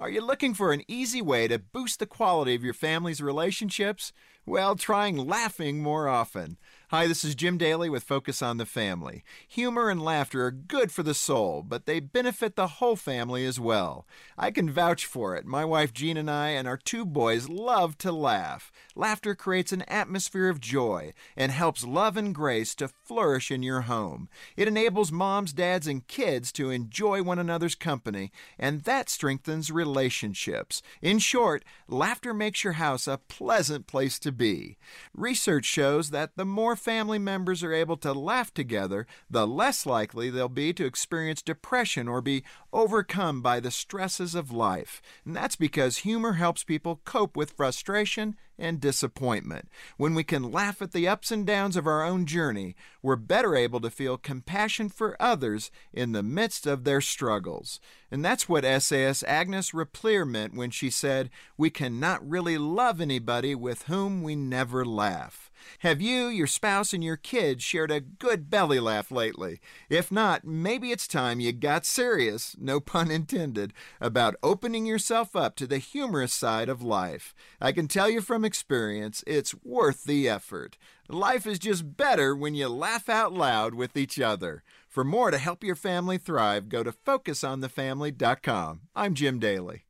Are you looking for an easy way to boost the quality of your family's relationships? Well, trying laughing more often. Hi, this is Jim Daly with Focus on the Family. Humor and laughter are good for the soul, but they benefit the whole family as well. I can vouch for it. My wife Jean and I and our two boys love to laugh. Laughter creates an atmosphere of joy and helps love and grace to flourish in your home. It enables moms, dads, and kids to enjoy one another's company, and that strengthens relationships. In short, laughter makes your house a pleasant place to be. Research shows that the more family members are able to laugh together, the less likely they'll be to experience depression or be overcome by the stresses of life. And that's because humor helps people cope with frustration and disappointment. When we can laugh at the ups and downs of our own journey, we're better able to feel compassion for others in the midst of their struggles. And that's what essayist Agnes Repplier meant when she said, We cannot really love anybody with whom we never laugh. Have you, your spouse, and your kids shared a good belly laugh lately? If not, maybe it's time you got serious, no pun intended, about opening yourself up to the humorous side of life. I can tell you from experience, it's worth the effort. Life is just better when you laugh out loud with each other. For more to help your family thrive, go to FocusOnTheFamily.com. I'm Jim Daly.